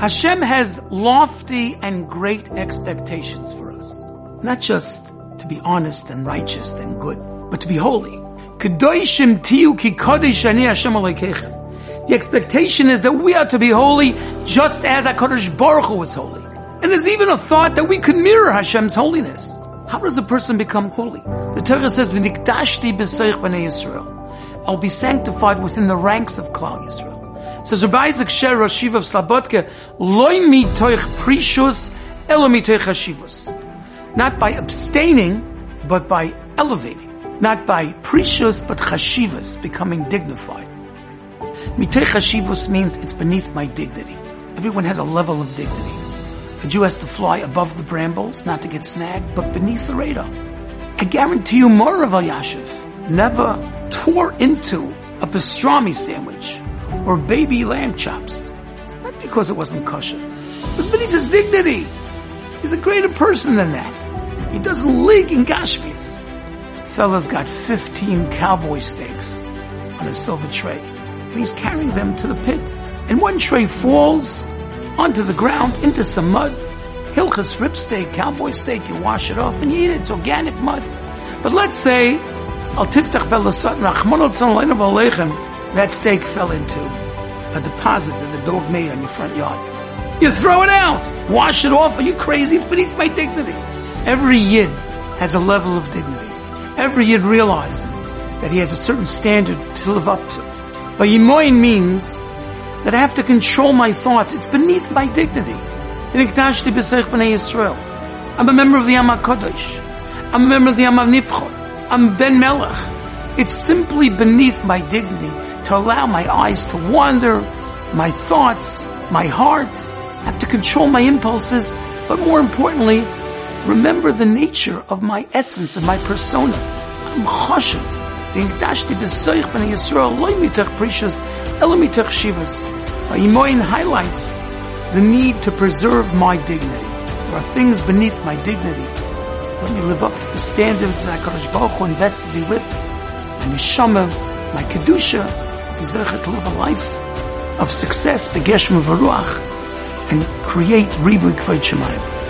Hashem has lofty and great expectations for us. Not just to be honest and righteous and good, but to be holy. The expectation is that we are to be holy just as HaKadosh Baruch Hu was holy. And there's even a thought that we could mirror Hashem's holiness. How does a person become holy? The Torah says. I'll be sanctified within the ranks of Klal Yisrael. Says Rabbi Isaac Sher Rashiv of Slabodka, loy mitoich prishus, elo mitoich hashivus. Not by abstaining, but by elevating. Not by prishus, but chashivas, becoming dignified. Mitoich hashivus means it's beneath my dignity. Everyone has a level of dignity. A Jew has to fly above the brambles, not to get snagged, but beneath the radar. I guarantee you more of Yashiv never tore into a pastrami sandwich or baby lamb chops. Not because it wasn't kosher. It was beneath his dignity. He's a greater person than that. He doesn't leak in Gashmias. Fella's got 15 cowboy steaks on a silver tray. And he's carrying them to the pit. And one tray falls onto the ground into some mud. Hilchas rib steak, cowboy steak, you wash it off and you eat it. It's organic mud. But let's say, al tiftach rachman that steak fell into a deposit that the dog made on your front yard. You throw it out. Wash it off. Are you crazy? It's beneath my dignity. Every yid has a level of dignity. Every yid realizes that he has a certain standard to live up to. Vayimaen means that I have to control my thoughts. It's beneath my dignity. I'm a member of the Am HaKadosh. I'm a member of the Am HaNivchor. I'm Ben Melech. It's simply beneath my dignity to allow my eyes to wander, my thoughts, my heart. I have to control my impulses, but more importantly, remember the nature of my essence, of my persona. I'm choshev. V'ingdashti b'soich b'nei Yisrael loy mitach prishus, elo mitach shivas. Vayimaen highlights the need to preserve my dignity. There are things beneath my dignity. Let me live up to the standards that HaKadosh Baruch Hu invested me with. My neshama, my kedusha, To live a life of success, begeshma varuach, and create Ribui Kvod Shemayim.